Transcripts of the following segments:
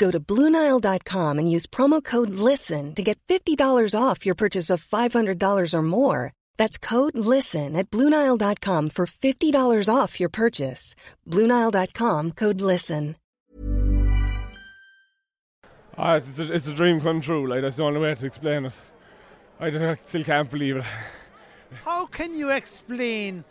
Go to Bluenile.com and use promo code LISTEN to get $50 off your purchase of $500 or more. That's code LISTEN at Bluenile.com for $50 off your purchase. Bluenile.com code LISTEN. Ah, it's, a, it's a dream come true. Like that's the only way to explain it. I, just, I still can't believe it. How can you explain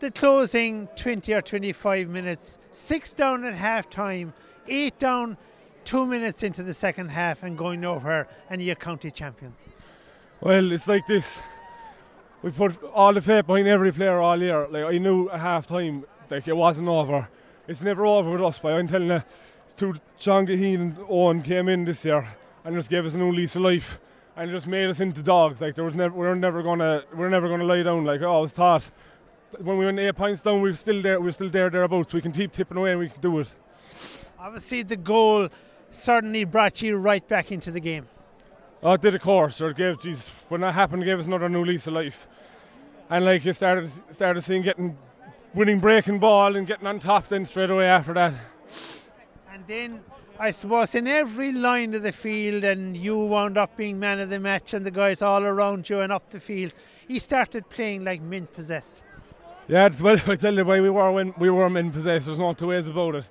the closing 20 or 25 minutes, six down at half time, eight down, two minutes into the second half, and going over and you're county champions? Well, it's like this. We put all the faith behind every player all year. Like I knew at half time, like it wasn't over. It's never over with us. But I'm telling you, two John Gaheen and Owen came in this year and just gave us a new lease of life and just made us into dogs. Like there was never, we are never gonna, we are never gonna lie down. Like I always thought, when we went eight points down, we were still there. We were still there thereabouts. We can keep tipping away and we can do it. Obviously, the goal certainly brought you right back into the game. Oh, it did of course. Or it gave, geez, when that happened, it gave us another new lease of life. And like you started, started seeing getting winning breaking ball and getting on top then straight away after that. And then I suppose in every line of the field, and you wound up being man of the match, and the guys all around you and up the field, he started playing like mint possessed. Yeah, well, I tell you why we were when we were men possessed. There's no two ways about it.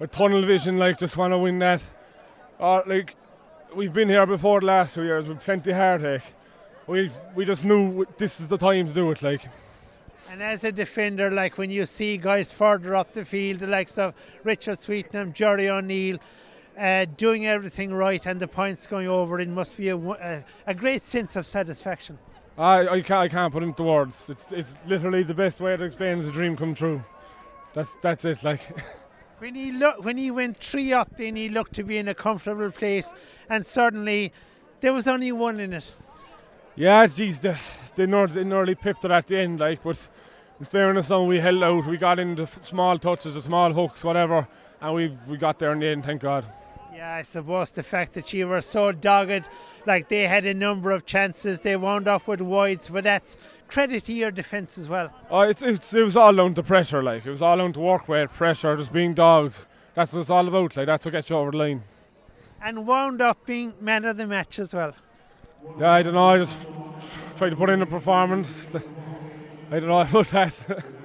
With tunnel vision, like just want to win that. Or like we've been here before the last two years with plenty of heartache. We we just knew this is the time to do it. Like. And as a defender, like when you see guys further up the field, the likes of Richard Sweetnam, Jerry O'Neill, uh, doing everything right and the points going over, it must be a, a, a great sense of satisfaction. I, I can't I can't put into words. It's it's literally the best way to explain is a dream come true. That's that's it. Like. when he look when he went three up, then he looked to be in a comfortable place, and suddenly there was only one in it. Yeah, geez, they they nearly, they nearly pipped it at the end, like, but in fairness, now we held out. We got into small touches, the small hooks, whatever, and we we got there in the end. Thank God. Yeah, I suppose the fact that you were so dogged, like they had a number of chances, they wound up with wides, but that's credit to your defence as well. Oh, it's, it's, it was all down to pressure, like it was all down to work with pressure, just being dogs. That's what it's all about, like that's what gets you over the line. And wound up being man of the match as well. Yeah, I don't know. I just tried to put in a performance. I don't know about that.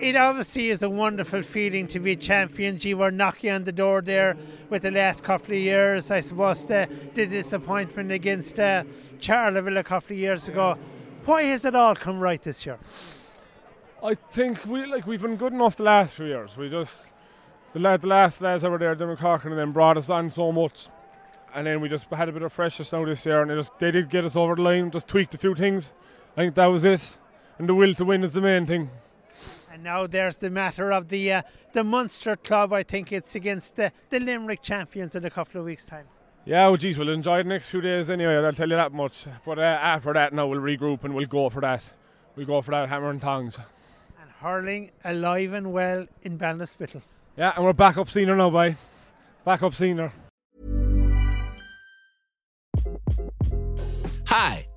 it obviously is a wonderful feeling to be champions. You were knocking on the door there with the last couple of years. I suppose the, the disappointment against uh, Charleville a couple of years ago. Why has it all come right this year? I think we like we've been good enough the last few years. We just the, the last lads over there, Dermot Corcoran, and then brought us on so much, and then we just had a bit of freshness now this year, and they just they did get us over the line. Just tweaked a few things. I think that was it, and the will to win is the main thing. And now there's the matter of the uh, the Munster club. I think it's against the, the Limerick champions in a couple of weeks' time. Yeah, well, geez, we'll enjoy the next few days anyway. I'll tell you that much. But uh, after that, now we'll regroup and we'll go for that. We'll go for that hammer and tongs. And hurling alive and well in Ballinspittle. Yeah, and we're back up senior now, boy. Back up senior. Hi.